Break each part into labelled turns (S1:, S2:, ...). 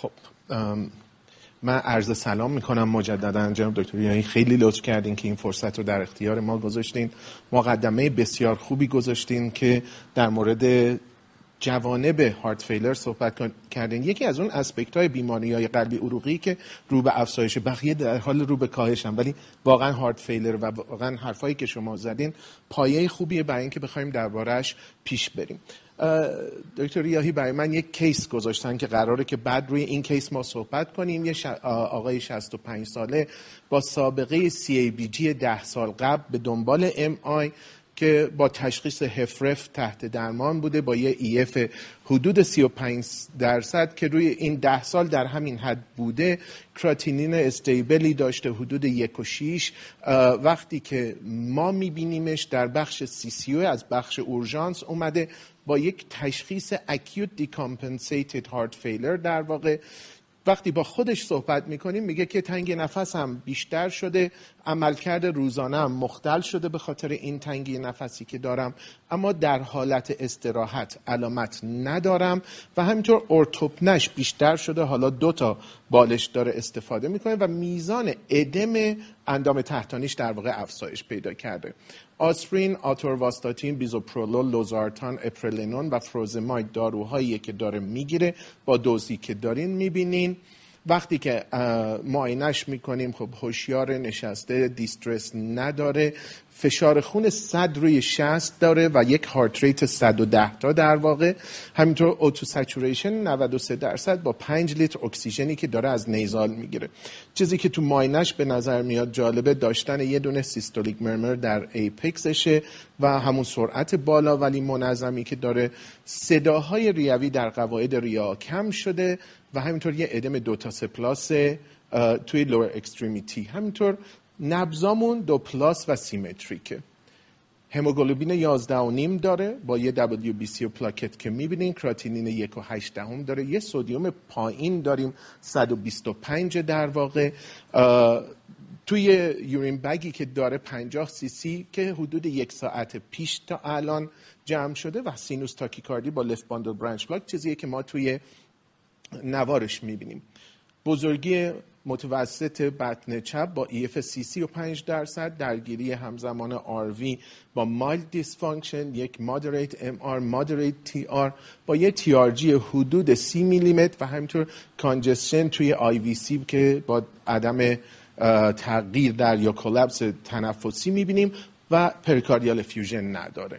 S1: خب من عرض سلام می‌کنم مجددا جناب دکتر یعنی خیلی لطف کردین که این فرصت رو در اختیار ما گذاشتین. مقدمه بسیار خوبی گذاشتین که در مورد جوانب هارت فیلر صحبت کردین. یکی از اون اسپکت های بیماری های قلبی عروقی که رو به افزایش بقیه در حال رو به کاهشن. ولی واقعا هارت فیلر و واقعا حرفایی که شما زدین پایه خوبیه برای اینکه بخوایم دربارهش پیش بریم. دکتر ریاهی برای من یک case گذاشتن که قراره که بعد روی این case ما صحبت کنیم یه. آقای 65 ساله با سابقه CABG ده سال قبل به دنبال MI که با تشخیص HFrEF تحت درمان بوده با یه EF حدود 35 درصد که روی این ده سال در همین حد بوده کراتینین stable ی داشته حدود یک و شیش. وقتی که ما میبینیمش در بخش سی سی از بخش اورژانس اومده با یک تشخیص acute decompensated heart failure در واقع. وقتی با خودش صحبت می‌کنیم میگه که تنگ نفسم بیشتر شده عملکرد روزانه هم مختل شده به خاطر این تنگی نفسی که دارم. اما در حالت استراحت علامت ندارم و همینطور ارتوپنش بیشتر شده. حالا دو تا بالش داره استفاده می‌کنه و میزان ادم اندام تحتانیش در واقع افزایش پیدا کرده. آسپرین، آتورواستاتین، بیزوپرولول، لوزارتان، اپلرنون و فروزماید داروهایی که داره می‌گیره. با دوزی که دارین می‌بینین. وقتی که معاینش می‌کنیم خب هوشیار نشسته دیسترس نداره. فشار خون 100 روی 60 داره و یک heart rate 110 تا در واقع. همینطور O2 saturation 93 درصد با 5 لیتر اکسیژنی که داره از nasal می‌گیره. چیزی که تو معاینش به نظر میاد جالبه داشتن یه دونه systolic murmur در apex شه و همون سرعت بالا ولی منظمی که داره صداهای ریوی در قواعد ریه کم شده و همینطور یه ادم دو تا توی lower extremity همینطور نبضامون دو plus و symmetric ه هموگلوبین 11 و نیم داره با یه WBC و پلاکت که می‌بینین کراتینین یک و هشت دهم داره. یه sodium پایین داریم 125 در واقع. توی urine bag ی که داره 50 سی سی که حدود یک ساعت پیش تا الان جمع شده و sinus تاکیکاردی با left bundle branch block چیزیه که ما توی نوارش می‌بینیم. بزرگی متوسط بطن چپ با EF 35 درصد درگیری همزمان RV با mild dysfunction یک moderate MR moderate TR با یه TRG حدود 30 میلیمتر و همینطور congestion توی IVC که با عدم تغییر در یا collapse تنفسی می‌بینیم و pericardial effusion نداره.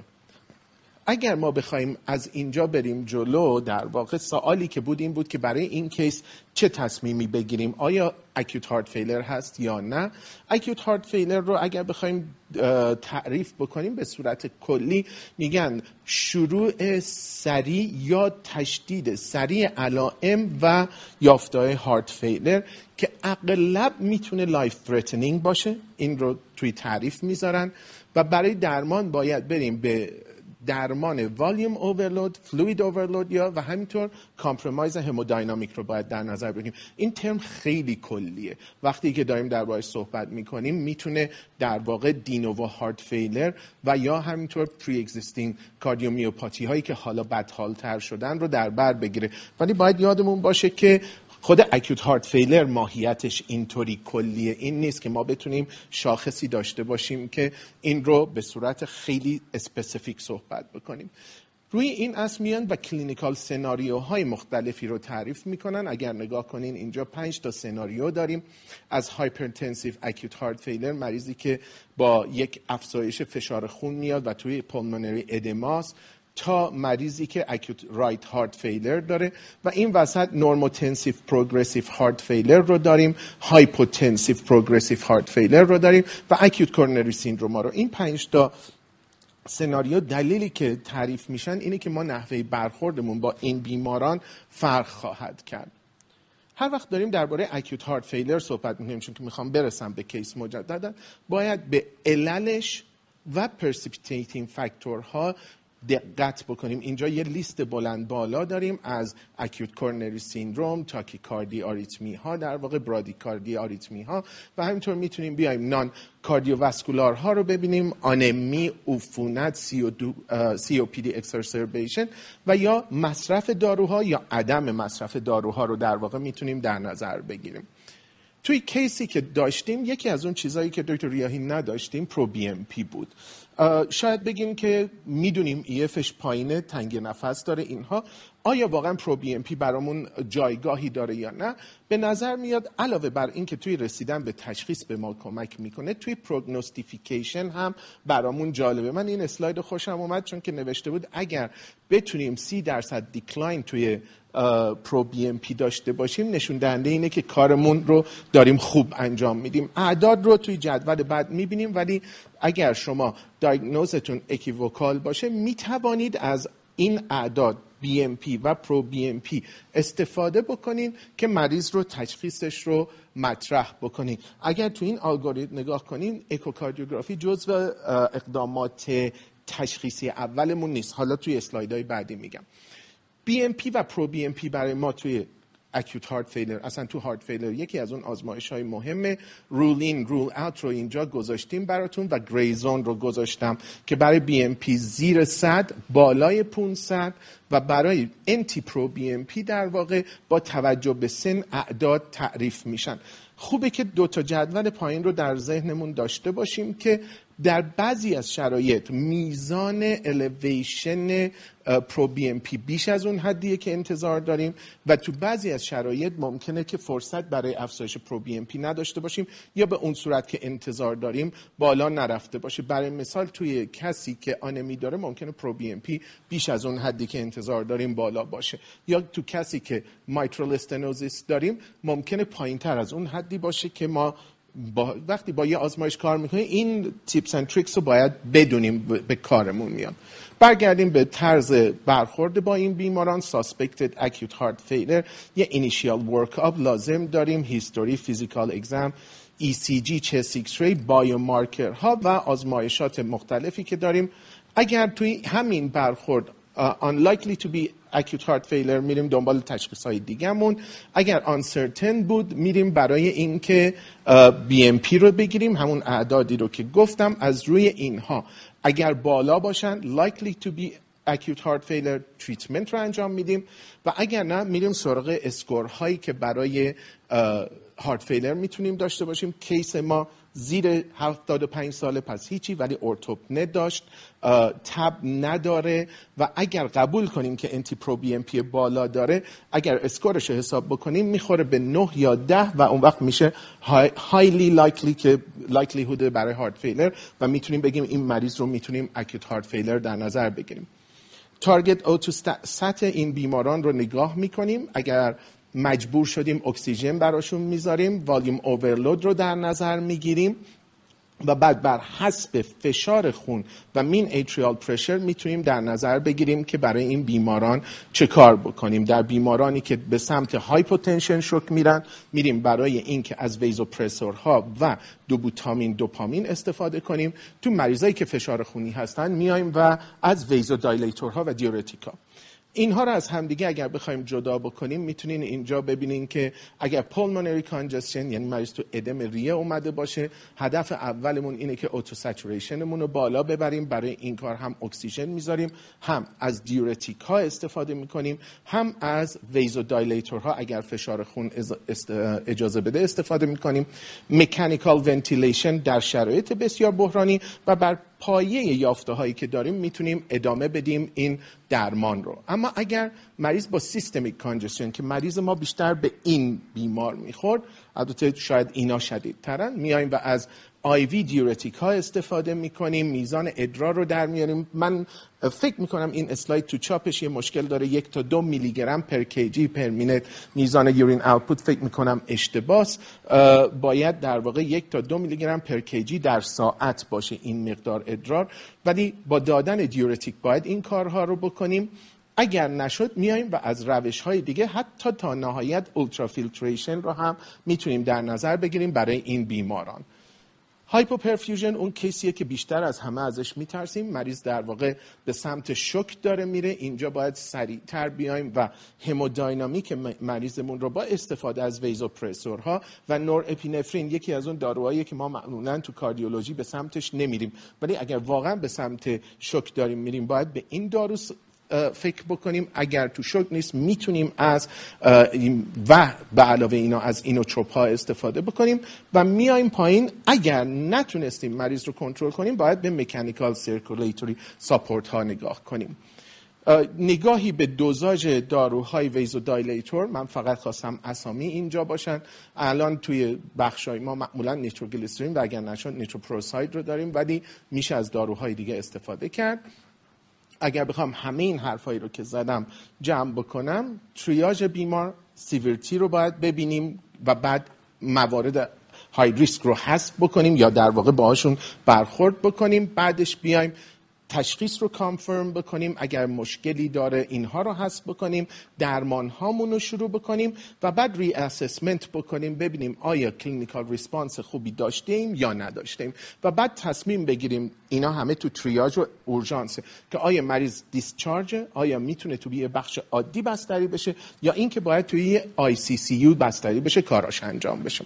S1: اگر ما بخوایم از اینجا بریم جلو در واقع سوالی که بود این بود که برای این case چه تصمیمی بگیریم؟ آیا acute heart failure هست یا نه؟ acute heart failure رو اگر بخوایم تعریف بکنیم به صورت کلی میگن شروع سریع یا تشدید سریع علائم و یافتهای heart failure که اغلب می‌تونه life threatening باشه. این رو توی تعریف می‌ذارن و برای درمان باید بریم به درمان volume overload fluid overload یا و همینطور compromise همودینامیک رو باید در نظر بگیریم. این ترم خیلی کلیه. وقتی که داریم دربارش صحبت می‌کنیم می‌تونه در واقع de novo heart failure و یا همینطور pre-existing cardiomyopathy هایی که حالا بدحالتر شدن رو در بر بگیره. ولی باید یادمون باشه که خود acute heart failure ماهیتش اینطوری کلیه این نیست که ما بتونیم شاخصی داشته باشیم که این رو به صورت خیلی specific صحبت بکنیم. روی این اصل و clinical سناریوهای مختلفی رو تعریف می‌کنن. اگر نگاه کنین اینجا پنج تا سناریو داریم. از hypertensive acute heart failure مریضی که با یک افزایش فشار خون میاد و توی pulmonary edema س تا مریضی که acute right heart failure داره و این وسط normotensive progressive heart failure رو داریم hypotensive progressive heart failure رو داریم و acute coronary syndrome رو. این پنج تا سناریو دلیلی که تعریف میشن اینه که ما نحوه برخوردمون با این بیماران فرق خواهد کرد. هر وقت داریم درباره acute heart failure صحبت می‌کنیم چون که می‌خوام برسم به case مجددا باید به عللش و precipitating factor ها دقت بکنیم. اینجا یه لیست بلند بالا داریم از acute coronary syndrome تاکیکاردی آریتمی ها در واقع برادیکاردی آریتمی ها و همینطور می‌تونیم بیایم non-cardiovascular ها رو ببینیم آنمی عفونت COPD و یا مصرف داروها یا عدم مصرف داروها رو در واقع می‌تونیم در نظر بگیریم. توی case ی که داشتیم یکی از اون چیزهایی که دکتر ریاحی نداشتیم pro BNP بود. شاید بگیم که می‌دونیم EF ش پایینه تنگ نفس داره اینها. آیا واقعا pro BNP برامون جایگاهی داره یا نه؟ به نظر میاد علاوه بر اینکه توی رسیدن به تشخیص به ما کمک می‌کنه توی prognostification هم برامون جالبه. من این اسلاید خوشم اومد چون که نوشته بود اگر بتونیم سی درصد decline توی pro BNP داشته باشیم نشون دهنده اینه که کارمون رو داریم خوب انجام میدیم. اعداد رو توی جدول بعد می‌بینیم ولی اگر شما diagnose تون equivocal باشه می‌توانید از این اعداد BNP و pro BNP استفاده بکنین که مریض رو تشخیصش رو مطرح بکنین. اگر تو این الگوریتم نگاه کنین اکوکاردیوگرافی جزو اقدامات تشخیصی اولمون نیست. حالا توی اسلایدهای بعدی میگم. BNP و pro BNP برای ما توی acute heart failure اصلا تو heart failure یکی از اون آزمایش های مهمه. rule in rule out رو اینجا گذاشتیم براتون و gray zone رو گذاشتم که برای BNP زیر 100 بالای 500 و برای NT pro BNP در واقع با توجه به سن اعداد تعریف میشن. خوبه که دو تا جدول پایین رو در ذهنمون داشته باشیم که در بعضی از شرایط میزان elevation pro BNP بیش از اون حدیه که انتظار داریم و تو بعضی از شرایط ممکنه که فرصت برای افزایش pro BNP نداشته باشیم یا به اون صورت که انتظار داریم بالا نرفته باشه. برای مثال توی کسی که آنمی داره ممکنه pro BNP بیش از اون حدی که انتظار داریم بالا باشه. یا تو کسی که mitral stenosis داریم ممکنه پایین تر از اون حدی باشه که ما با وقتی با یه آزمایش کار می‌کنیم این tips and tricks رو باید بدونیم به کارمون میان برگردیم به طرز برخورد با این بیماران suspected acute heart failure یه initial workup لازم داریم history physical exam ECG X-ray biomarker ها و آزمایشات مختلفی که داریم. اگر توی همین برخورد unlikely to be acute heart failure میریم دنبال تشخیص های دیگهمون. اگر uncertain بود میریم برای اینکه BMP رو بگیریم. همون اعدادی رو که گفتم از روی اینها. اگر بالا باشن likely to be acute heart failure treatment رو انجام میدیم. و اگر نه میریم سراغ اسکورهایی که برای هارت فیلر می‌تونیم داشته باشیم. کیس ما زیر 75 ساله پس هیچی ولی ارتوپنه داشت تب نداره و اگر قبول کنیم که NT pro BNP بالا داره اگر score ش رو حساب بکنیم می‌خوره به 9 یا 10 و اون وقت میشه highly likelihood برای heart failure و می‌تونیم بگیم این مریض رو می‌تونیم acute heart failure در نظر بگیریم. target O2 sat این بیماران رو نگاه می‌کنیم. اگر مجبور شدیم اکسیژن براشون می‌ذاریم volume overload رو در نظر می‌گیریم و بعد بر حسب فشار خون و mean arterial pressure می‌تونیم در نظر بگیریم که برای این بیماران چه کار بکنیم. در بیمارانی که به سمت hypotension شوک میرن میریم برای اینکه از vasopressor ها و دوبوتامین دوپامین استفاده کنیم. تو مریضایی که فشار خونی هستن میایم و از vasodilator ها و diuretic ا. اینها رو از همدیگه اگر بخوایم جدا بکنیم می‌تونین اینجا ببینین که اگر pulmonary congestion یعنی مریض تو ادم ریه اومده باشه هدف اولمون اینه که O2 رو بالا ببریم برای این کار هم اکسیژن می‌ذاریم هم از diuretic ها استفاده می‌کنیم هم از vaso ها اگر فشار خون اجازه بده استفاده می‌کنیم. mechanical ventilation در شرایط بسیار بحرانی و بر پایه یافته هایی که داریم می‌تونیم ادامه بدیم این درمان رو. اما اگر مریض با systemic congestion که مریض ما بیشتر به این بیمار می‌خورد البته شاید اینا شدید ترن میایم و از IV diuretic ها استفاده می‌کنیم میزان ادرار رو در میاریم. من فکر می‌کنم این اسلاید تو چاپش یه مشکل داره. یک تا دو میلی گرم per kg per minute میزان urine output فکر می‌کنم اشتباس. باید در واقع یک تا دو میلی گرم per kg در ساعت باشه این مقدار ادرار. ولی با دادن diuretic باید این کارها رو بکنیم. اگر نشد میایم و از روش های دیگه حتی تا نهایت ultrafiltration رو هم می‌تونیم در نظر بگیریم برای این بیماران. hypoperfusion اون case یه که بیشتر از همه ازش میترسیم. مریض در واقع به سمت شوک داره میره. اینجا باید سریعتر بیایم و hemodynamic مریضمون رو با استفاده از vasopressor ها و norepinephrine یکی از اون داروهایی که ما معمولا تو کاردیولوژی به سمتش نمیریم. ولی اگر واقعا به سمت شوک داریم میریم باید به این دارو فکر بکنیم اگر تو شوک نیست می‌تونیم از و به علاوه اینا از inotrope ها استفاده بکنیم و میایم پایین. اگر نتونستیم مریض رو کنترل کنیم باید به mechanical circulatory support ها نگاه کنیم. نگاهی به دوزاژ داروهای vasodilator من فقط خواستم اسامی اینجا باشن. الان توی بخشای ما معمولا نیتروگلیسرین و اگر نشد nitroprusside رو داریم ولی میشه از داروهای دیگه استفاده کرد. اگر بخوام همه این حرفایی رو که زدم جمع بکنم تریاج بیمار severity رو باید ببینیم و بعد موارد high risk رو حذف بکنیم یا در واقع باهاشون برخورد بکنیم. بعدش بیایم تشخیص رو confirm بکنیم اگر مشکلی داره اینها رو حذف بکنیم درمان هامون رو شروع بکنیم و بعد reassessment بکنیم ببینیم آیا clinical response خوبی داشتیم یا نداشتیم و بعد تصمیم بگیریم اینا همه تو triage و اورژانس که آیا مریض discharge آیا می‌تونه تو یه بخش عادی بستری بشه یا اینکه باید توی آی سی سی یو ICCU بستری بشه کاراش انجام بشه.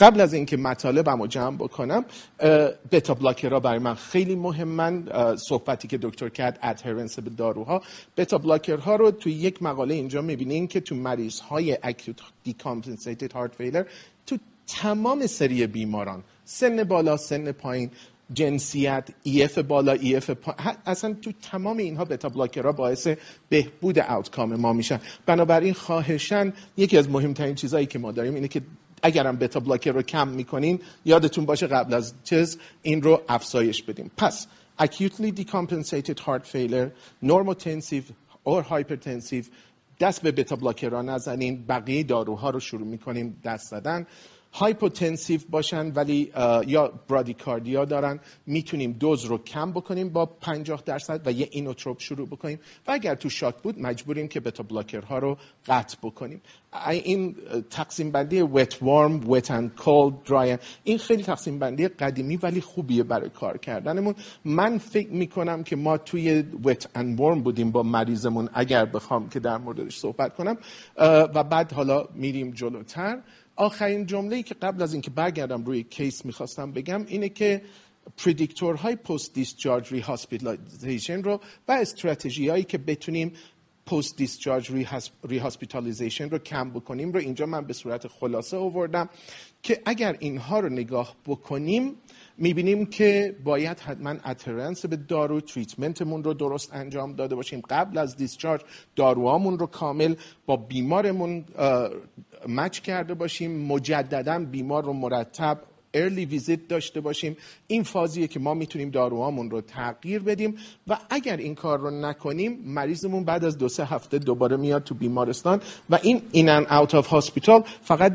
S1: قبل از اینکه مطالبم رو جمع بکنم beta blocker ها برای من خیلی مهمن. صحبتی که دکتر کرد adherence به داروها. beta blocker ها رو توی یک مقاله اینجا می‌بینین که تو مریض های acute decompensated heart failure تو تمام سری بیماران سن بالا سن پایین جنسیت EF بالا EF پا... اصلا تو تمام اینها beta blocker ها باعث بهبود outcome ما میشن. بنابراین خواهشن یکی از مهمترین چیزهایی که ما داریم اینه که اگرم beta blocker رو کم می‌کنین یادتون باشه قبل از چیز این رو افزایش بدیم. پس acutely decompensated heart failure normotensive or hypertensive دست به beta blocker نزنین بقیه داروها رو شروع می‌کنیم دست زدن. hypotensive باشن ولی یا bradycardia دارن. می‌تونیم دوز رو کم بکنیم با 50 درصد و یه inotrope شروع بکنیم. و اگر تو shock بود مجبوریم که beta blocker ها رو قطع بکنیم. این تقسیم بندی wet warm wet and cold dry این خیلی تقسیم بندی قدیمی ولی خوبیه برای کار کردنمون. من فکر می‌کنم که ما توی wet and warm بودیم با مریضمون اگر بخوام که در موردش صحبت کنم. و بعد حالا میریم جلوتر. آخرین جمله که قبل از اینکه برگردم روی case می‌خواستم بگم اینه که predictor های post discharge ری رو و استراتژی هایی که بتونیم post discharge rehospitalization رو کم بکنیم رو اینجا من به صورت خلاصه آوردم که اگر اینها رو نگاه بکنیم می‌بینیم که باید حتما adherence به دارو treatment مون رو درست انجام داده باشیم. قبل از discharge داروهامون رو کامل با بیمارمون match کرده باشیم مجددا بیمار رو مرتب early visit داشته باشیم. این فازیه که ما می‌تونیم داروهامون رو تغییر بدیم و اگر این کار رو نکنیم مریضمون بعد از دو سه هفته دوباره میاد تو بیمارستان و این in and out of hospital فقط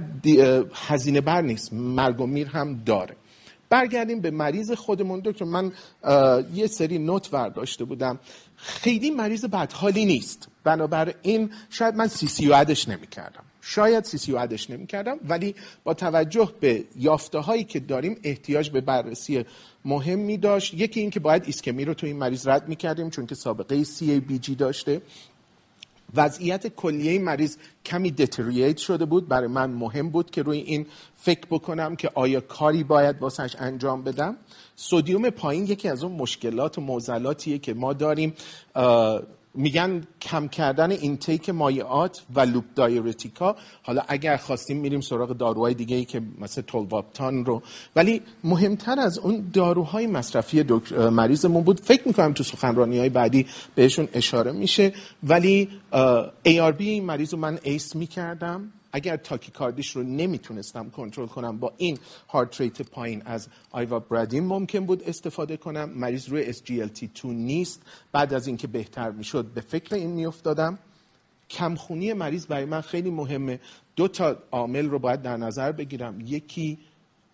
S1: هزینه بر نیست مرگ و میر هم داره. برگردیم به مریض خودمون. دکتر من یه سری note برداشته بودم. خیلی مریض بدحالی نیست. بنابراین شاید من سی سی عدش نمی کردم شاید سی سی عدش نمی کردم ولی با توجه به یافته هایی که داریم احتیاج به بررسی مهمی داشت یکی این که باید ایسکمی رو تو این مریض رد می کردیم چون که سابقه CABG داشته. وضعیت کلیه مریض کمی deteriorate شده بود. برای من مهم بود که روی این فکر بکنم که آیا کاری باید واسش انجام بدم. sodium پایین یکی از اون مشکلات و معضلاتیه که ما داریم. میگن کم کردن intake مایعات و loop diuretic ها حالا اگر خواستیم میریم سراغ داروهای دیگه ای که مثل tolvaptan رو. ولی مهمتر از اون داروهای مصرفی مریضمون بود. فکر می‌کنم تو سخنرانی های بعدی بهشون اشاره میشه. ولی ARB مریض رو من ایس می‌کردم. اگر tachycardia ش رو نمی‌تونستم کنترل کنم با این هارت ریت پایین از آیوا برادین ممکن بود استفاده کنم. مریض روی SGLT2 نیست. بعد از اینکه بهتر می‌شد به فکر این میافتادم. کمخونی مریض برای من خیلی مهمه. دو تا عامل رو باید در نظر بگیرم. یکی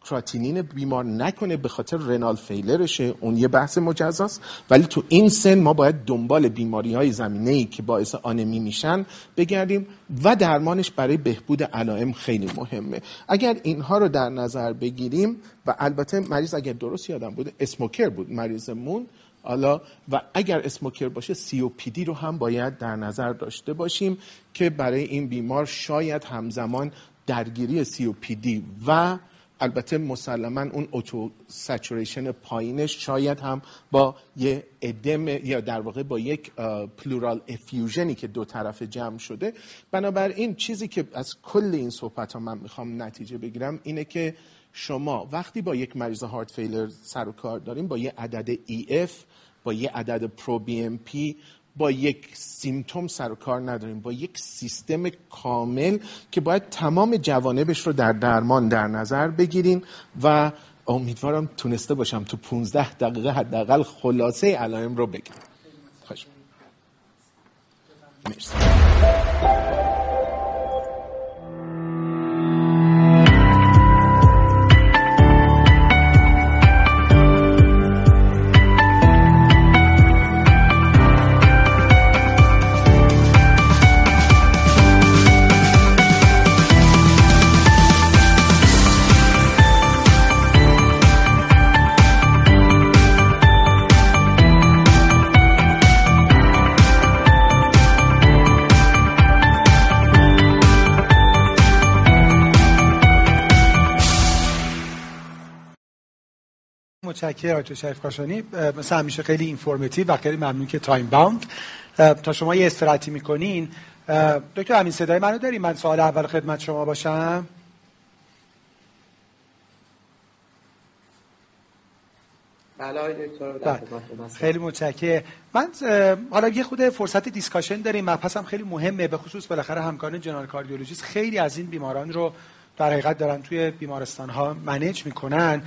S1: کراتینین بیمار نکنه به خاطر رنال فیلرشه. اون یه بحث مجزاست. ولی تو این سن ما باید دنبال بیماری های زمینه ای که باعث آنمی میشن بگردیم و درمانش برای بهبود علائم خیلی مهمه. اگر اینها رو در نظر بگیریم و البته مریض اگر درست یادم بود smoker بود مریضمون. حالا و اگر smoker باشه COPD رو هم باید در نظر داشته باشیم که برای این بیمار شاید همزمان درگیری COPD و البته مسلما اون O2 saturation پایینش شاید هم با یه ادم یا در واقع با یک pleural effusion ی که دو طرف جمع شده. بنابراین چیزی که از کل این صحبت ها من می‌خوام نتیجه بگیرم اینه که شما وقتی با یک مریض heart failure سر و کار داریم با یه عدد EF با یه عدد pro-BNP با یک symptom سر و کار نداریم. با یک سیستم کامل که باید تمام جوانبش رو در درمان در نظر بگیریم و امیدوارم تونسته باشم تو 15 دقیقه حداقل خلاصه علائم رو بگم. خوش مرسی.
S2: متشکرم آقای شریف کاشانی. مثل همیشه خیلی informative و خیلی ممنون که time bound تا شما یه استراتی می‌کنین. دکتر همین صدای منو داری؟ من سوال اول خدمت شما باشم.
S3: بله
S2: خیلی متشکرم. من حالا یه خود فرصت discussion داریم. مبحثم خیلی مهمه. به خصوص بالاخره همکاران general cardiologist خیلی از این بیماران رو در حقیقت دارن توی بیمارستان ها manage می‌کنن.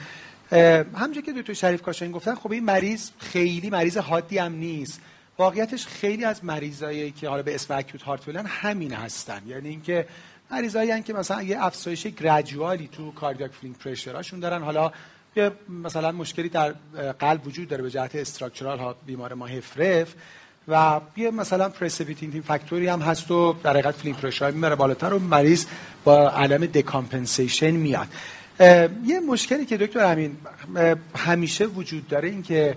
S2: همونجا که دکتر شریف کاشانی گفتن خب این مریض خیلی مریض حادی هم نیست. واقعیتش خیلی از مریضایی که حالا به اسم acute heart failure همین هستن. یعنی اینکه مریضایی که مثلا یه افزایش gradually تو cardiac filling pressure هاشون دارن. حالا یه مثلا مشکلی در قلب وجود داره به جهت structural ها بیمار ما HFrEF و یه مثلا precipitating factor ی هم هست و در حقیقت filling pressure میره بالاتر و مریض با علائم decompensation میاد. یه مشکلی که دکتر همین همیشه وجود داره این که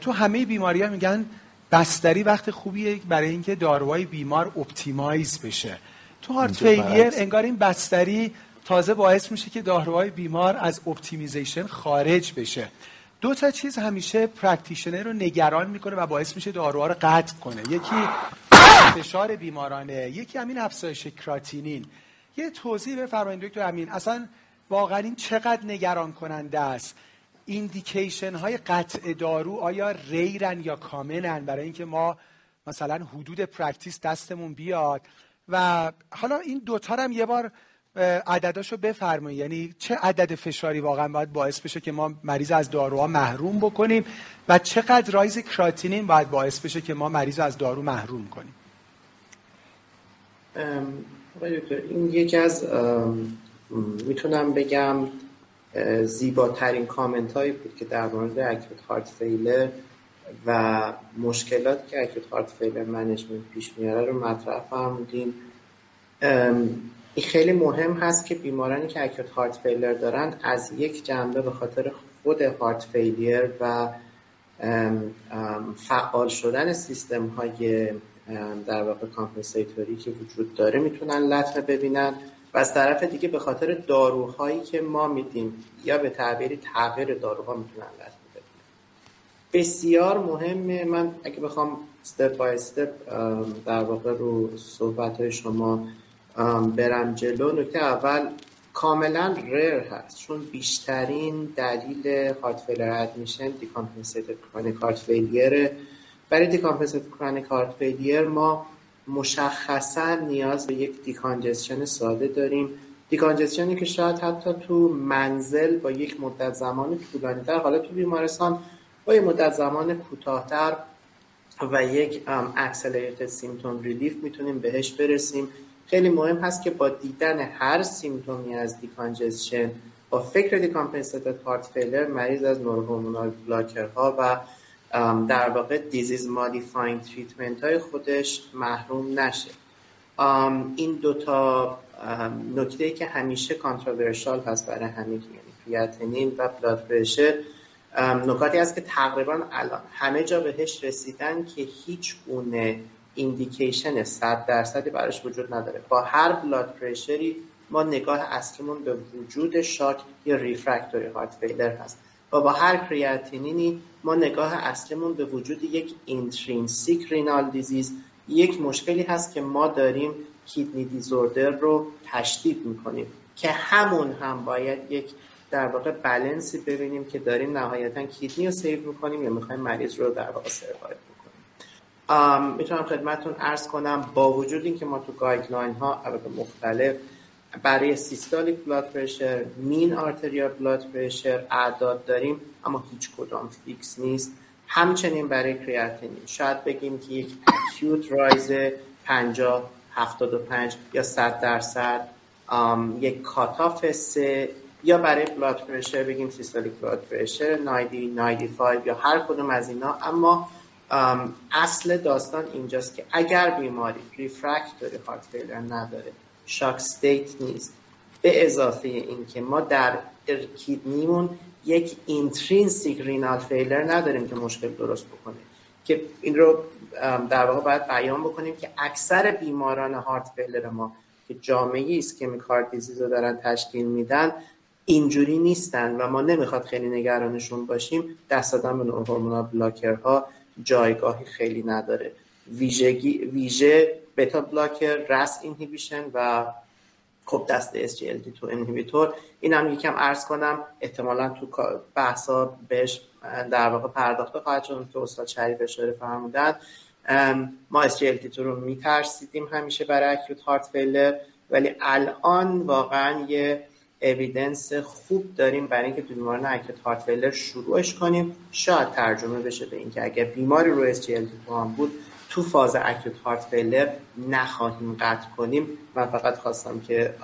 S2: تو همه بیماری ها میگن بستری وقت خوبیه برای اینکه داروهای بیمار optimize بشه. تو heart failure انگار این بستری تازه باعث میشه که داروهای بیمار از optimization خارج بشه. دو تا چیز همیشه practitioner رو نگران می‌کنه و باعث میشه داروها رو قطع کنه. یکی فشار بیمارانه یکی همین افزایش کراتینین. یه توضیح بفرمایید دکتر امین. اصلا واقعا این چقدر نگران کننده است؟ indication های قطع دارو آیا rare ن یا common ن برای اینکه ما مثلا حدود practice دستمون بیاد؟ و حالا این دوتا هم یه بار عدداشو بفرمایید. یعنی چه عدد فشاری واقعا باید باعث بشه که ما مریض از داروها محروم بکنیم و چقدر rise کراتینین باید باعث بشه که ما مریض از دارو محروم کنیم؟
S3: این یکی از می‌تونم بگم زیباترین کامنت هایی بود که در مورد acute heart failure و مشکلات که acute heart failure management پیش میاره رو مطرح فرمودین این خیلی مهم هست که بیمارانی که acute heart failure دارن از یک جنبه به خاطر خود heart failure و فعال شدن سیستم های در واقع compensatory که وجود داره می‌تونن لطمه ببینن. و از طرف دیگه به خاطر داروهایی که ما میدیم یا به تعبیری تغییر داروها می‌تونن لازم بسیار مهمه. من اگه بخوام step by step در واقع رو صحبت های شما برم جلو. نکته اول کاملا rare هست چون بیشترین دلیل heart failure admission decompensated chronic heart failure برای decompensated chronic heart failure ما مشخصا نیاز به یک decongestion ساده داریم. decongestion ی که شاید حتی تو منزل با یک مدت زمان طولانی تر حالا تو بیمارستان با یک مدت زمان کوتاهتر و یک accelerated symptom relief می‌تونیم بهش برسیم. خیلی مهم هست که با دیدن هر symptom ی از decongestion با فکر decompensated heart failure مریض از neurohormonal ها و در واقع disease modifying treatment های خودش محروم نشه. این دوتا نکته که همیشه controversial هست برای همه یعنی کریاتینین و blood pressure نکاتی است که تقریبا الان همه جا بهش رسیدن که هیچ گونه indication صد درصدی براش وجود نداره. با هر blood pressure ی ما نگاه اصلیمون به وجود shock یا refractory heart failure هست. و با هر کریاتینینی ما نگاه اصلیمون به وجود یک intrinsic renal disease یک مشکلی هست که ما داریم kidney disorder رو تشدید می‌کنیم که همون هم باید یک در واقع بلنسی ببینیم که داریم نهایتا kidney رو save می‌کنیم یا می‌خوایم مریض رو در واقع survive بکنیم. می‌تونم خدمتتون عرض کنم با وجود اینکه ما تو guideline ها مختلف برای systolic blood pressure mean arterial blood pressure اعداد داریم اما هیچ کدام fix نیست. همچنین برای کریاتینین شاید بگیم که یک acute rise 50 75 یا 100 درصد یک cutoff سه یا برای blood pressure بگیم systolic blood pressure 90 95 یا هر کدوم از اینا. اما اصل داستان اینجاست که اگر بیماری refractory heart failure نداره. shock state نیست. به اضافه اینکه ما در kidney مون یک intrinsic renal failure نداریم که مشکل درست بکنه. که این رو در واقع باید بیان بکنیم که اکثر بیماران heart failure ما که جامعه که myocard disease رو دارن تشکیل میدن اینجوری نیستن و ما نمی‌خواد خیلی نگرانشون باشیم. دست دادن به hormonal blocker ها جایگاهی خیلی نداره. ویژگی ویژه بتا بلاکر رس اینهیبیشن و خب دست SGLT2 اینهیبیتور این هم یکم عرض کنم احتمالا تو بحثا بهش در واقع پرداخته خواهد شد. که استاد شریف اشاره فرمودن. ما SGLT2 رو میترسیدیم همیشه برای اکیوت هارت فیلر ولی الان واقعا یه اویدنس خوب داریم برای اینکه تو بیماران اکیوت هارت فیلر شروعش کنیم. شاید ترجمه بشه به اینکه اگر بیماری رو SGLT2 هم بود تو فاز acute heart failure نخواهیم قطع کنیم. من فقط خواستم که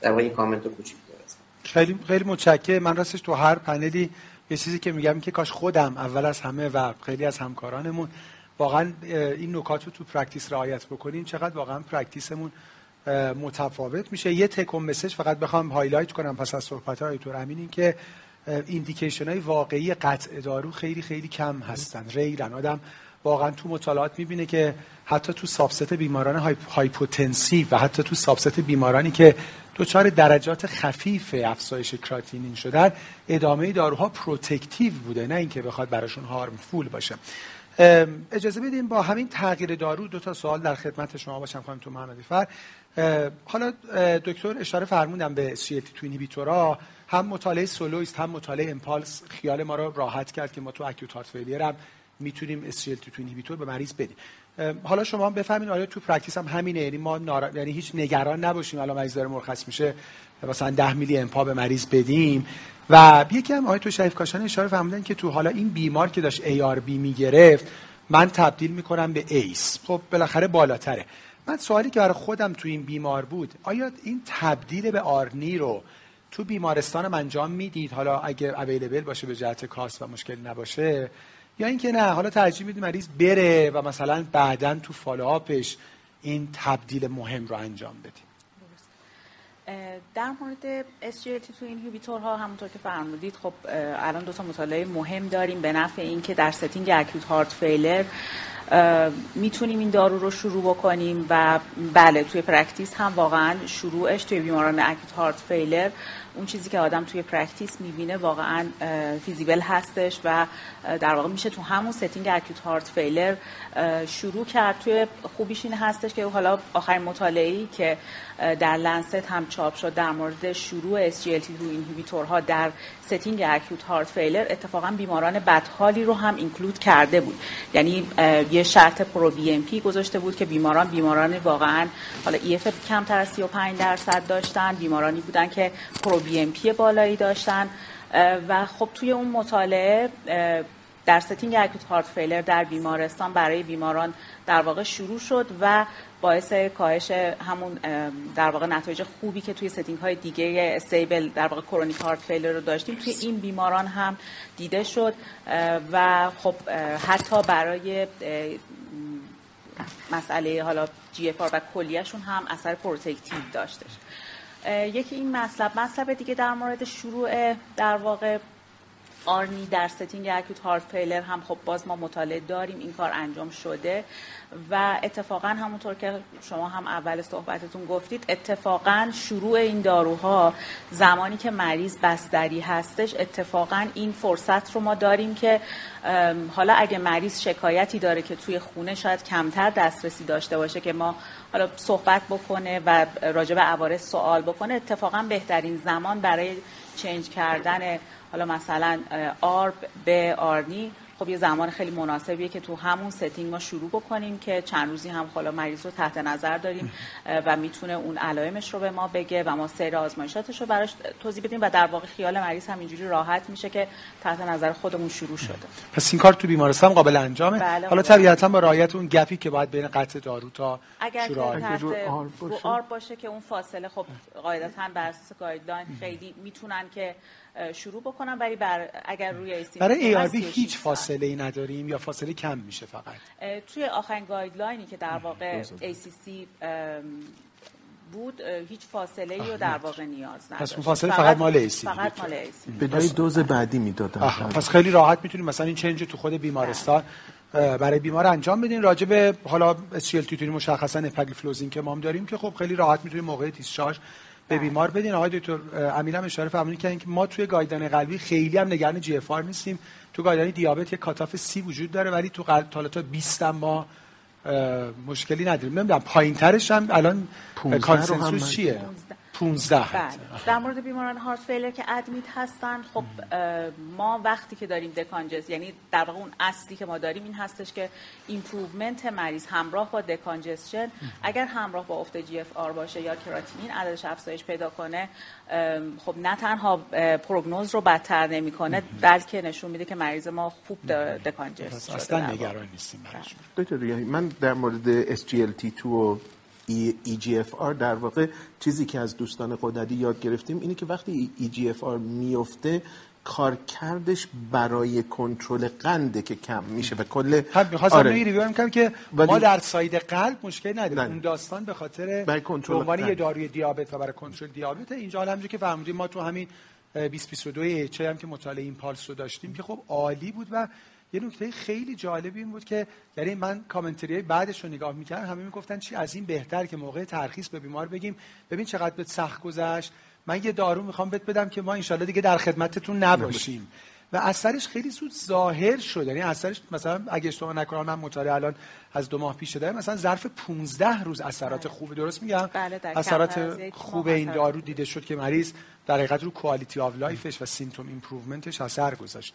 S3: در واقع کامنت کوچیک برسم
S2: خیلی خیلی متشکرم. من راستش تو هر پنلی یه چیزی که میگم که کاش خودم اول از همه و خیلی از همکارانمون واقعا این نکات رو تو practice رعایت بکنیم. چقدر واقعا practice مون متفاوت میشه. یه take home message فقط بخوام highlight کنم پس از صحبت های دکتر امین این که indication های واقعی قطع دارو خیلی خیلی کم هستن. rare ن آدم واقعا تو مطالعات می‌بینه که حتی تو subset بیماران hypotensive و حتی تو subset بیمارانی که دچار درجات خفیف افزایش کراتینین شدن ادامه داروها protective بوده نه اینکه بخواد براشون harmful باشه. اجازه بدیم با همین تغییر دارو دو تا سوال در خدمت شما باشم خانم دکتر محمدی فر. حالا دکتر اشاره فرمودن به SGLT2 inhibitor ا هم مطالعه SOLOIST هم مطالعه EMPULSE. خیال ما رو راحت کرد که ما تو acute heart failure هم می‌تونیم SGLT2 inhibitor به مریض بدیم. حالا شما هم بفرمایین آیا تو practice هم همینه یعنی ما نارا... یعنی هیچ نگران نباشیم. الان مریض داره مرخص میشه مثلا 10 میلی empa به مریض بدیم. و یکی هم آقای دکتر شریف کاشان اشاره فرمودن که تو حالا این بیمار که داشت ARB می‌گرفت من تبدیل می‌کنم به ACE خب بالاخره بالاتره. من سوالی که برای خودم تو این بیمار بود آیا این تبدیل به ARNI رو تو بیمارستانم انجام می‌دید؟ حالا اگر available باشه به جهت cost و مشکل نباشه یا اینکه نه حالا ترجیح میدیم مریض بره و مثلا بعدا تو follow-up ش این تبدیل مهم رو انجام بدیم.
S4: در مورد SGLT2 inhibitor ها همونطور که فرمودید خب الان دو تا مطالعه مهم داریم به نفع اینکه در setting acute heart failure می‌تونیم این دارو رو شروع بکنیم و بله توی practice هم واقعا شروعش توی بیماران acute heart failure اون چیزی که آدم توی practice می‌بینه واقعا feasible هستش و در واقع میشه تو همون setting acute heart failure شروع کرد. توی خوبیش این هستش که حالا آخرین مطالعه که در Lancet هم چاپ شد در مورد شروع SGLT2 inhibitor ها در setting acute heart failure اتفاقا بیماران بدحالی رو هم include کرده بود. یعنی یه شرط pro-BNP گذاشته بود که بیماران بیماران واقعا حالا EF کمتر از 35 درصد داشتن بیمارانی بودن که pro-BNP بالایی داشتن. و خب توی اون مطالعه در setting acute heart failure در بیمارستان برای بیماران در واقع شروع شد و باعث کاهش همون در واقع نتایج خوبی که توی setting های دیگه stable در واقع chronic heart failure رو داشتیم توی این بیماران هم دیده شد و خب حتی برای مسئله حالا GFR و کلیهشون هم اثر protective داشتش. یکی این مطلب مطلب دیگه در مورد شروع در واقع ARNI در setting acute heart failure هم خب باز ما مطالعه داریم این کار انجام شده و اتفاقا همونطور که شما هم اول صحبتتون گفتید اتفاقا شروع این داروها زمانی که مریض بستری هستش اتفاقا این فرصت رو ما داریم که حالا اگه مریض شکایتی داره که توی خونه شاید کمتر دسترسی داشته باشه که ما حالا صحبت بکنه و راجع به عوارض سوال بکنه اتفاقا بهترین زمان برای change کردن حالا مثلا ARB به ARNI خب یه زمان خیلی مناسبیه که تو همون setting ما شروع بکنیم که چند روزی هم حالا مریض رو تحت نظر داریم و می‌تونه اون علائمش رو به ما بگه و ما سیر آزمایشاتش رو براش توضیح بدیم و در واقع خیال مریض هم اینجوری راحت میشه که تحت نظر خودمون شروع شده.
S2: پس این کار تو بیمارستان قابل انجامه؟ بله حالا طبیعتا با رعایت اون gap ی که باید بین قطع دارو تا
S4: اگر تحت رو آرب باشه که اون فاصله خب قاعدتا بر اساس گایدلاین خیلی می‌تونن که شروع بکنم. ولی بر اگر روی ایسی
S2: برای ای هیچ فاصله ای نداریم یا فاصله کم میشه فقط؟
S4: توی آخرین گایدلاینی که در واقع ACC بود هیچ فاصله ای رو در واقع نیاز نداشت.
S2: پس اون فاصله فقط, مال ایسی
S4: فقط مال ایسی
S1: به دوز بعدی می‌دادن
S2: پس خیلی راحت می‌تونیم مثلا این چنج تو خود بیمارستان برای بیمار انجام بدین. راجع به حالا SGLT2 مشخصا اپاگلیفلوزین که ما هم داریم که خب خیلی راحت می‌تونیم موقع discharge به بیمار بدین. آقای دکتر امیرم اشاره فرمودین که ما توی guideline قلبی خیلی هم نگران GFR نیستیم. تو guideline دیابت یک cutoff سی وجود داره ولی تو قلب تا 20 ما مشکلی نداریم. نمی‌دونم پایینترش هم الان consensus چیه؟ 15 بله.
S4: در مورد بیماران heart failure که admit هستن خب ما وقتی که داریم decongest یعنی در واقع اون اصلی که ما داریم این هستش که improvement مریض همراه با decongestion اگر همراه با افت GFR باشه یا کراتینین عددش افزایش پیدا کنه خب نه تنها prognosis رو بدتر نمی‌کنه بلکه نشون میده که مریض ما خوب decongest
S2: اصلا نگران نیستیم
S1: دکتر من در مورد SGLT2 و EGFR در واقع چیزی که از دوستان غددی یاد گرفتیم اینه که وقتی EGFR میفته کارکردش برای کنترل قنده که کم میشه و کل
S2: می‌خواستم آره. review کنم که ما در side قلب مشکل نداریم. اون داستان به خاطر برای کنترل یه داروی دیابت و برای کنترل دیابت اینجا حالا همونجوری که فهمیدیم ما تو همین 2022 AHA هم که مطالعه EMPULSE رو داشتیم که خب عالی بود و یه نکته خیلی جالب این بود که یعنی من commentary بعدش رو نگاه می‌کردم همه می‌گفتن چی از این بهتر که موقع ترخیص به بیمار بگیم. ببین چقدر به سخت گذشت. من یه دارو می‌خوام بهت بدم که ما انشالله دیگه در خدمتتون نباشیم. و اثرش خیلی زود ظاهر شد. یعنی اثرش مثلا اگه اشتباه نکنم من مطالعه الان از دو ماه پیش شده مثلا ظرف 15 روز اثرات بله. خوبی درست میگم؟
S4: بله
S2: اثرات خوب این دارو دیده شد که مریض در حقیقت رو quality of life ش و symptom improvement ش اثر گذاشت.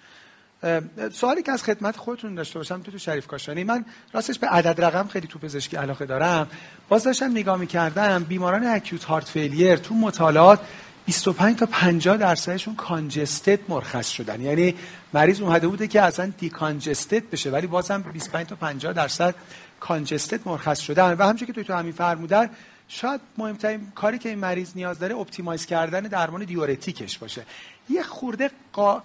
S2: سوالی که از خدمت خودتون داشته باشم تو تو شریف کاشانی. من راستش به عدد رقم خیلی تو پزشکی علاقه دارم. باز داشتم نگاه می‌کردم بیماران acute heart failure تو مطالعات 25 تا 50 درصدشون congested مرخص شدن. یعنی مریض اومده بوده که اصلا decongested بشه ولی بازم 25 تا 50 درصد congested مرخص شدن. و همچنین که تو همین فرمودن شاید مهمترین کاری که این مریض نیاز داره optimize کردن درمان diuretic ش باشه. یه خورده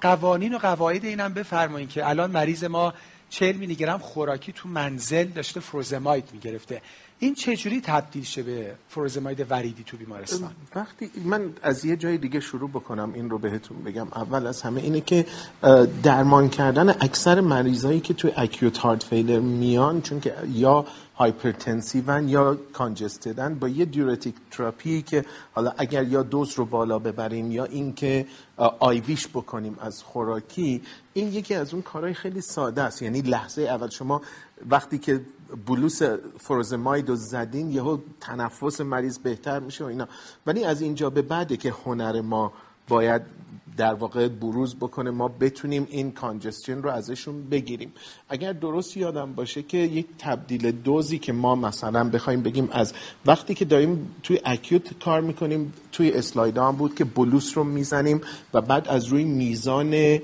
S2: قوانین و قواعد اینم بفرمایید که الان مریض ما 40 میلی گرم خوراکی تو منزل داشته furosemide می‌گرفته. این چجوری تبدیل شه به furosemide وریدی تو بیمارستان؟
S1: وقتی من از یه جای دیگه شروع بکنم این رو بهتون بگم اول از همه اینه که درمان کردن اکثر مریضایی که تو acute heart failure میان چون که یا hypertension یا congested ن با یه diuretic therapy که حالا اگر یا dose رو بالا ببریم یا اینکه آیویش بکنیم از خوراکی این یکی از اون کارهای خیلی ساده است. یعنی لحظه اول شما وقتی که بلوس فروزماید رو زدین یهو تنفس مریض بهتر میشه و اینا. ولی از اینجا به بعده که هنر ما باید در واقع بروز بکنه ما بتونیم این کانجستین رو ازشون بگیریم. اگر درست یادم باشه که یک تبدیل دوزی که ما مثلا بخوایم بگیم از وقتی که داریم توی اکیوت کار می‌کنیم توی اسلاید هم بود که بلوس رو می‌زنیم و بعد از روی میزان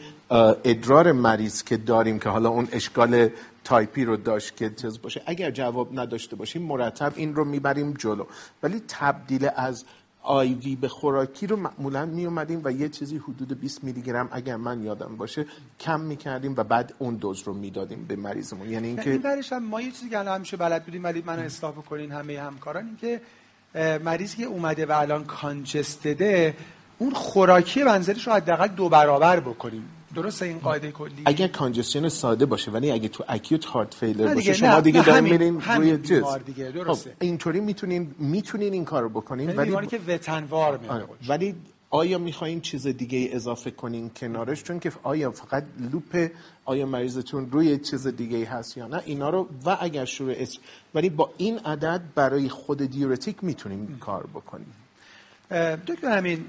S1: ادرار مریض که داریم که حالا اون اشکال تایپی رو داشت که چیز باشه. اگر جواب نداشته باشیم مرتب این رو می‌بریم جلو. ولی تبدیل از IV به خوراکی رو معمولا می اومدیم و یه چیزی حدود 20 میلی گرم اگر من یادم باشه کم می‌کردیم و بعد اون دوز رو می‌دادیم به مریضمون. یعنی اینکه
S2: این برش ما یه چیزی که همیشه بلد بودیم ولی من اصلاح بکنین همه همکاران این که مریضی که اومده و الان کانجستده اون خوراکی منزلش رو حداقل دو برابر بکنیم. درسته این قاعده کلی؟
S1: اگر congestion ساده باشه ولی اگه تو acute heart failure باشه شما دیگه دارین میرین روی چیز.
S2: دیگه درسته.
S1: خب اینطوری می‌تونین می‌تونین این کارو بکنین
S2: ولی بیماری که وتنوار
S1: آره. ولی آیا می‌خواین چیز دیگه اضافه کنین کنارش؟ چون که آیا فقط loop آیا مریضتون روی چیز دیگه هست یا نه؟ اینا رو و اگر شروع اس ولی با این عدد برای خود diuretic می‌تونیم کار بکنیم
S2: دکتر همین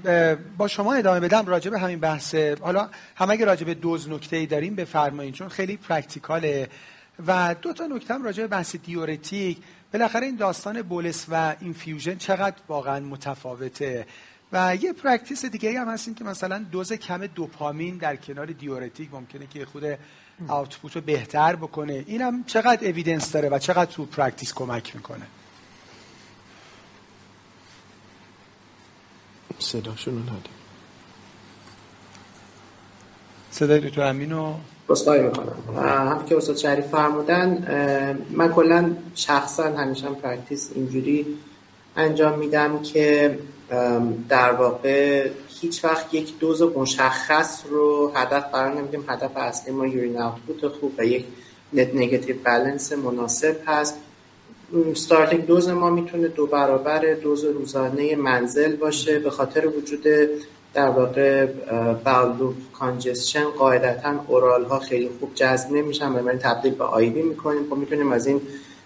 S2: با شما ادامه بدم راجع به همین بحث. حالا هم اگه راجع به دوز نکته ای داریم بفرمایید چون خیلی practical ه. و دو تا نکته هم راجع به بحث diuretic. بالاخره این داستان bolus و infusion چقدر واقعا متفاوته؟ و یه practice دیگه هم هست که مثلا دوز کم دوپامین در کنار diuretic ممکنه که خود output رو بهتر بکنه. اینم چقدر evidence داره و چقدر تو practice کمک می‌کنه؟
S1: صداشون رو ندیم
S2: صدای دکتر امینو
S3: پس‌خواهی می‌کنم. هم که استاد شریف فرمودن من کلا شخصا همیشه practice اینجوری انجام میدم که در واقع هیچ وقت یک دوز مشخص رو هدف قرار نمیدیم. هدف اصلی ما urine output خوب و یک net negative balance مناسب هست. starting dose ما می‌تونه دو برابر دوز روزانه منزل باشه. به خاطر وجود در واقع bowel congestion قاعدتا oral ها خیلی خوب جذب نمیشن. و من تبدیل به IV می‌کنیم. خب می‌تونیم از این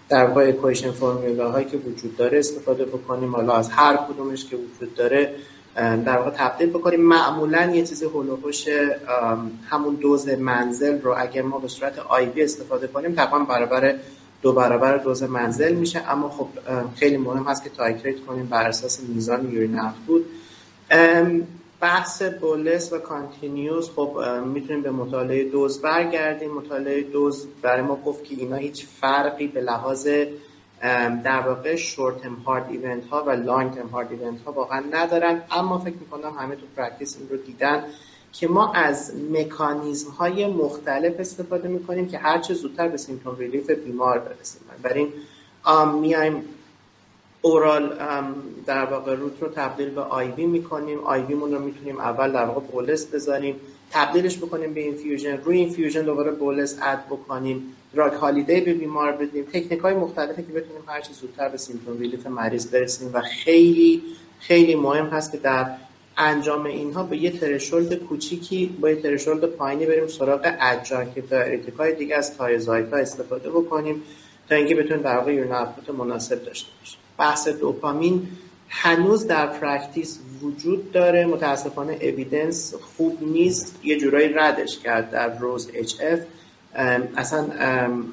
S3: در واقع equation فرمولا هایی که وجود داره استفاده بکنیم. حالا از هر کدومش که وجود داره در واقع تبدیل بکنیم. معمولا یه چیزی حول و حوش همون دوز منزل رو اگر ما به صورت IV استفاده کنیم تقریبا برابر دو برابر دوز منزل میشه. اما خب خیلی مهم هست که titrate کنیم. بر اساس میزان یورین output. بحث bolus و continuous خب می‌تونیم به مطالعه DOSE برگردیم. مطالعه DOSE برای ما گفت که اینا هیچ فرقی به لحاظ در واقع short term hard event ها و long term hard event ها واقعا ندارن. اما فکر می‌کنم همه تو practice این رو دیدن. که ما از مکانیزم های مختلف استفاده می‌کنیم که هرچه زودتر به symptom relief بیمار برسیم. برای این میایم oral در واقع route رو تبدیل به IV می‌کنیم. IV مون رو می‌تونیم اول در واقع bolus بذاریم تبدیلش بکنیم به infusion. روی infusion دوباره bolus add بکنیم. drug holiday به بیمار بدیم. تکنیک های مختلفی که بتونیم هر چه زودتر به symptom relief مریض برسیم و خیلی خیلی مهم هست که در انجام اینها به یه threshold کوچیکی با یه threshold پایینی بریم سراغ adjunctive diuretic های دیگه از thiazide ها استفاده بکنیم تا اینکه بتونیم در واقع urine مناسب داشته باشیم. بحث دوپامین هنوز در practice وجود داره. متاسفانه evidence خوب نیست. یه جورایی ردش کرد در ROSE-HF اصلا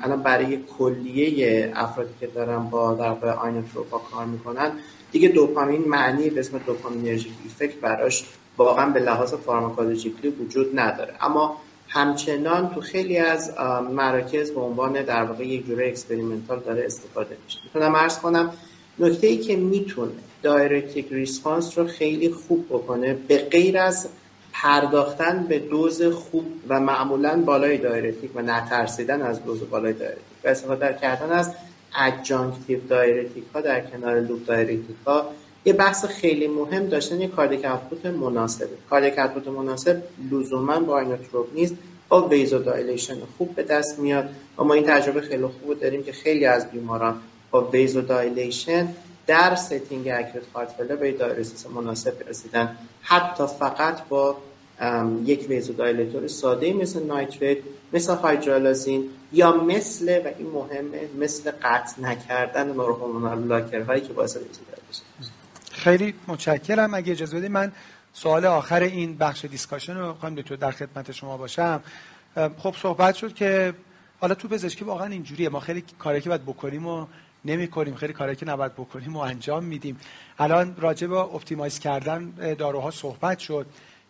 S3: الان برای کلیه افرادی که دارن با در inotrope ا کار می‌کنن دیگه دوپامین معنی به اسم dopaminergic effect براش واقعا به لحاظ pharmacologically وجود نداره. اما همچنان تو خیلی از مراکز به عنوان در واقع یک جوره experimental داره استفاده میشه. می‌تونم عرض کنم نکته ای که می‌تونه diuretic response رو خیلی خوب بکنه به غیر از پرداختن به دوز خوب و معمولا بالای diuretic و نترسیدن از دوز بالای diuretic و استفاده کردن از adjunctive diuretic ها در کنار loop diuretic ها یه بحث خیلی مهم داشتن یه cardiac output مناسبه cardiac output مناسب لزوما با inotrope نیست با vasodilation خوب به دست میاد. و ما این تجربه خیلی خوب داریم که خیلی از بیماران با vasodilation در setting acute heart به diuresis مناسب رسیدن. حتی فقط با یک vasodilator ساده مثل nitrate مثل hydralazine یا مثل و این مهمه مثل قطع نکردن neurohormonal blocker هایی که باعث vasodilation
S2: خیلی متشکرم. اگه اجازه بدید من سوال آخر این بخش discussion رو خواهم دکتر در خدمت شما باشم. خب صحبت شد که حالا تو پزشکی واقعا اینجوریه. ما خیلی کاری که باید بکنیم و نمی کنیم خیلی کاری که نباید بکنیم و انجام میدیم. الان راجع به optimize کردن داروها صحبت شد.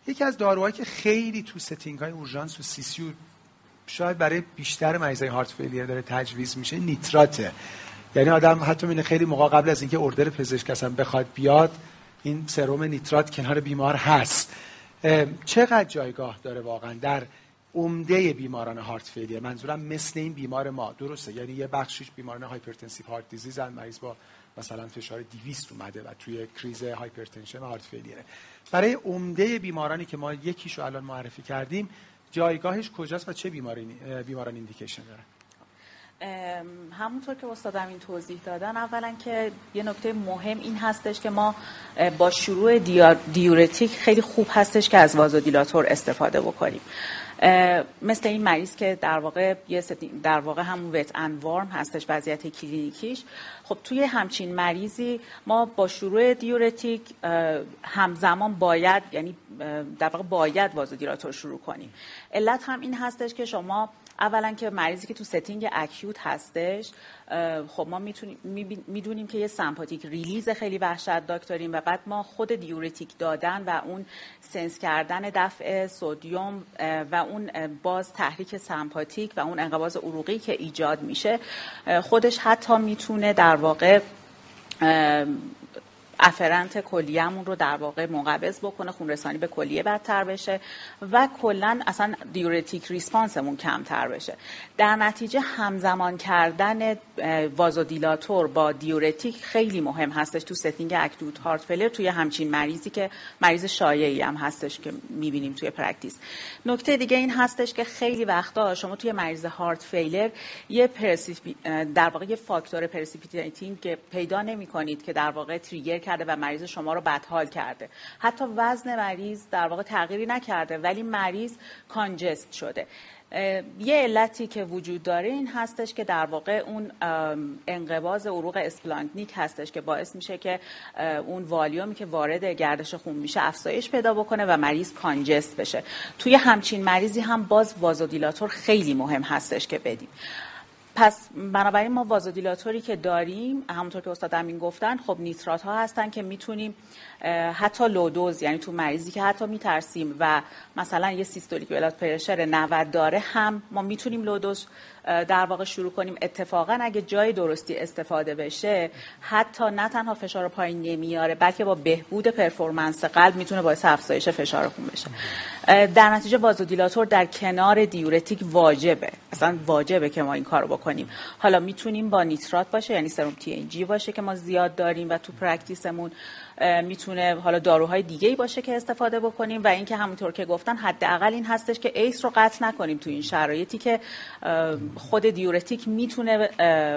S2: یکی از داروهایی که خیلی تو setting های اورژانس و CCU شاید برای بیشتر مریضای heart failure داره تجویز میشه نیتراته. یعنی آدم حتی می‌بینه خیلی موقع قبل از اینکه order پزشک اصلا بخواد بیاد این سرم نیترات کنار بیمار هست. چقدر جایگاه داره واقعا در عمده بیماران heart failure؟ منظورم مثل این بیمار ما. درسته یعنی یه بخشش بیماران hypertensive heart disease مریض با مثلا فشار 200 اومده و توی کریز hypertension و heart failure ه برای عمده بیمارانی که ما یکیشو الان معرفی کردیم جایگاهش کجاست و چه بیماری بیماران ایندیکیشن دارن
S4: همونطور که استادم این توضیح دادن اولا که یه نکته مهم این هستش که ما با شروع دیورتیک خیلی خوب هستش که از وازودیلاتور استفاده بکنیم. مثل این مریض که در واقع در واقع همون وت انوارم هستش وضعیت کلینیکیش. خب توی همچین مریضی ما با شروع diuretic همزمان باید یعنی در واقع باید vasodilator شروع کنیم. علت هم این هستش که شما اولا که مریضی که تو setting acute هستش خب ما می‌دونیم که یه sympathetic release خیلی وحشتناک داریم و بعد ما خود diuretic دادن و اون sense کردن دفع sodium و اون باز تحریک سمپاتیک و اون انقباض عروقی که ایجاد میشه خودش حتی می‌تونه در واقع afferent کلیهمون رو در واقع منقبض بکنه خون رسانی به کلیه بدتر بشه و کلا اصلا diuretic response مون کمتر بشه. در نتیجه همزمان کردن vasodilator با diuretic خیلی مهم هستش تو setting acute heart failure توی همچین مریضی که مریض شایعی هم هستش که می‌بینیم توی practice. نکته دیگه این هستش که خیلی وقتا شما توی مریض heart failure یه precipi- در واقع یه فاکتور precipitating که پیدا نمی کنید که در واقع trigger کرده و مریض شما رو بدحال کرده. حتی وزن مریض در واقع تغییری نکرده ولی مریض congest شده. یه علتی که وجود داره این هستش که در واقع اون انقباض عروق splanchnic هستش که باعث میشه که اون والیومی که وارد گردش خون میشه افزایش پیدا بکنه و مریض congest بشه. توی همچین مریضی هم باز vasodilator خیلی مهم هستش که بدیم. پس بنابراین ما vasodilator ی که داریم همونطور که استاد امین گفتن خب نیترات ها هستن که می‌تونیم حتی low dose یعنی تو مریضی که حتی میترسیم و مثلا یه systolic blood pressure 90 داره هم ما می‌تونیم low dose در واقع شروع کنیم. اتفاقا اگه جای درستی استفاده بشه حتی نه تنها فشار پایین نمیاره بلکه با بهبود performance قلب می‌تونه باعث افزایش فشار خون بشه. در نتیجه vasodilator در کنار diuretic واجبه. اصلا واجبه که ما این کارو بکنیم. حالا می‌تونیم با نیترات باشه یعنی سرم TNG باشه که ما زیاد داریم و تو practice مون می‌تونه حالا داروهای دیگه ای باشه که استفاده بکنیم و اینکه همونطور که گفتن حداقل این هستش که ACE رو قطع نکنیم تو این شرایطی که خود diuretic می‌تونه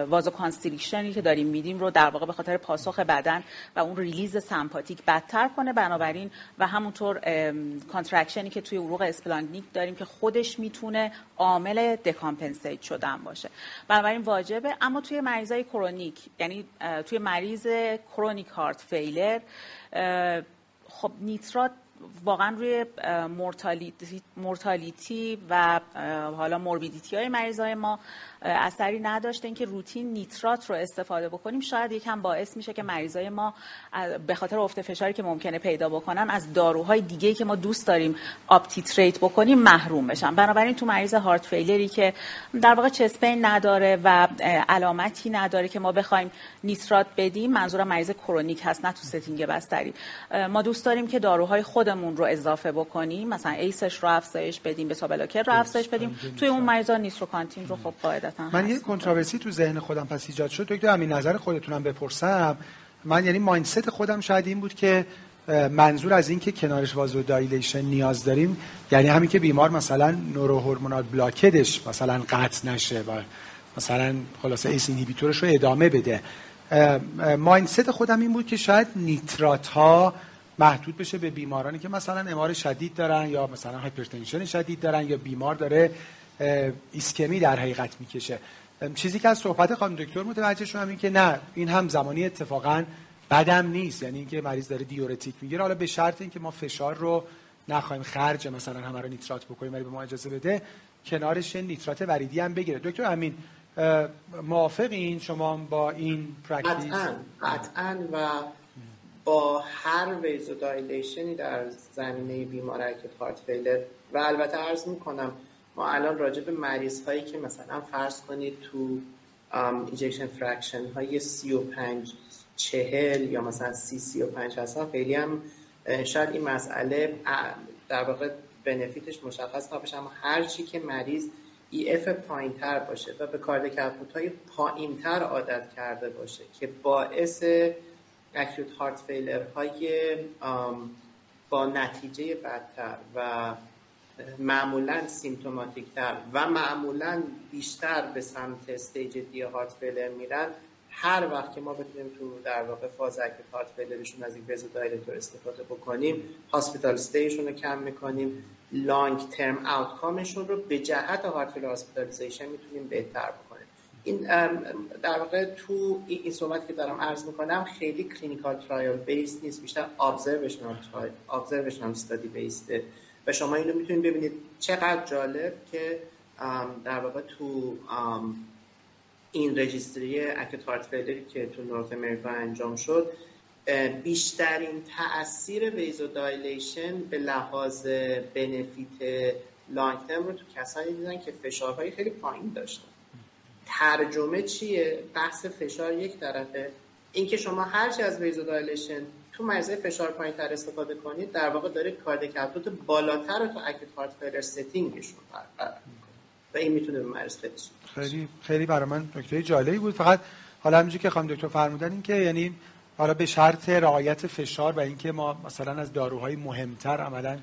S4: vasoconstriction ی که داریم میدیم رو در واقع به خاطر پاسخ بدن و اون release سمپاتیک بدتر کنه. بنابراین و همونطور contraction ی که توی عروق splanchnic داریم که خودش می‌تونه عامل decompensate شدن باشه. بنابراین واجبه. اما توی مریضای chronic یعنی توی مریض chronic heart failure خب نیترات واقعا روی mortality, و حالا morbidity های مریضای ما اثری نداشته. اینکه روتین نیترات رو استفاده بکنیم شاید یکم باعث میشه که مریضای ما به خاطر افت فشاری که ممکنه پیدا بکنن از داروهای دیگه که ما دوست داریم uptitrate بکنیم محروم بشن. بنابراین تو مریض heart failure ی که در واقع chest pain نداره و علامتی نداره که ما بخوایم نیترات بدیم منظورم مریض chronic هست نه تو setting بستری. ما دوست داریم که داروهای خودمون رو اضافه بکنیم. مثلا ACE ش رو افزایش بدیم بتا رو افزایش بدیم. توی اون مریضا نیتروکانتین رو خب قاعدتا
S2: من یه controversy تو ذهن خودم پس ایجاد شد. دکتر همین نظر خودتونم بپرسم. من یعنی mindset خودم شاید این بود که منظور از این که کنارش vasodilation نیاز داریم یعنی همین که بیمار مثلا neurohormonal blockade ش مثلا قطع نشه و مثلا خلاصه ACE inhibitor ش رو ادامه بده. mindset خودم این بود که شاید نیترات ها محدود بشه به بیمارانی که مثلا MR شدید دارن یا مثلا hypertension شدید دارن یا بیمار داره ایسکمی در حقیقت می‌کشه. چیزی که از صحبت خانم دکتر متوجه شدم این که نه این هم زمانی اتفاقا بدم نیست. یعنی اینکه مریض داره diuretic می‌گیره. حالا به شرط اینکه ما فشار رو نخوایم خرج مثلا همه رو نیترات بکنیم ولی به ما اجازه بده کنارش نیترات وریدی هم بگیره. دکتر امین موافقین شما با این
S3: practice قطعا و با هر vasodilation ی در زمینه بیمار acute heart failure و البته عرض می‌کنم ما الان راجع به مریض هایی که مثلا فرض کنید تو ejection fraction های 35 چهل یا مثلا سی سی و پنج هستن خیلی هم شاید این مسئله در واقع benefit ش مشخص نباشه اما هر چی که مریض EF پایین تر باشه و به cardiac output های پایین تر عادت کرده باشه که باعث acute heart failure های با نتیجه بدتر و معمولا symptomatic تر و معمولا بیشتر به سمت stage D heart failure میرن. هر وقت که ما بتونیم تو در واقع فاز acute heart failure شون از این vasodilator استفاده بکنیم hospital stay شون رو کم می‌کنیم long-term outcome شون رو به جهت heart failure hospitalization می‌تونیم بهتر بکنیم. این در واقع تو این صحبت که دارم عرض می‌کنم خیلی clinical trial base نیست بیشتر observational ابزرویشنال استادی بیسته و شما اینو می‌تونید ببینید. چقدر جالب که در واقع تو این رجیستری اکت هارت فیلری که تو نورت امریکا انجام شد بیشترین تاثیر ویزو دایلیشن به لحاظ بنفیت لانگ ترم رو تو کسانی دیدن که فشارهای خیلی پایین داشتن. ترجمه چیه؟ بحث فشار یک طرفه. اینکه شما هرچی از vasodilation تو مریض فشار پایین تر استفاده کنید در واقع داره cardiac output بالاتر رو تو heart failure setting شون برقرار و این می‌تونه به مریض خیلی
S2: خیلی خیلی برای من نکته جالبی بود. فقط حالا همینجوری که خانم دکتر فرمودن این که یعنی حالا به شرط رعایت فشار و اینکه ما مثلا از داروهای مهمتر عملا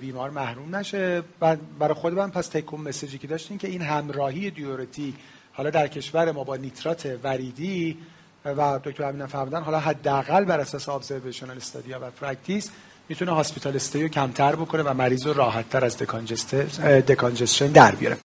S2: بیمار محروم نشه. و برای خود من پس take home message ی که داشتین که این همراهی دیورتی حالا در کشور ما با نیترات وریدی و دکتر امین فرمودن حالا حداقل بر اساس observational studyا و practice می‌تونه hospital stay و کمتر بکنه و مریض رو راحتتر از decongestion در بیاره.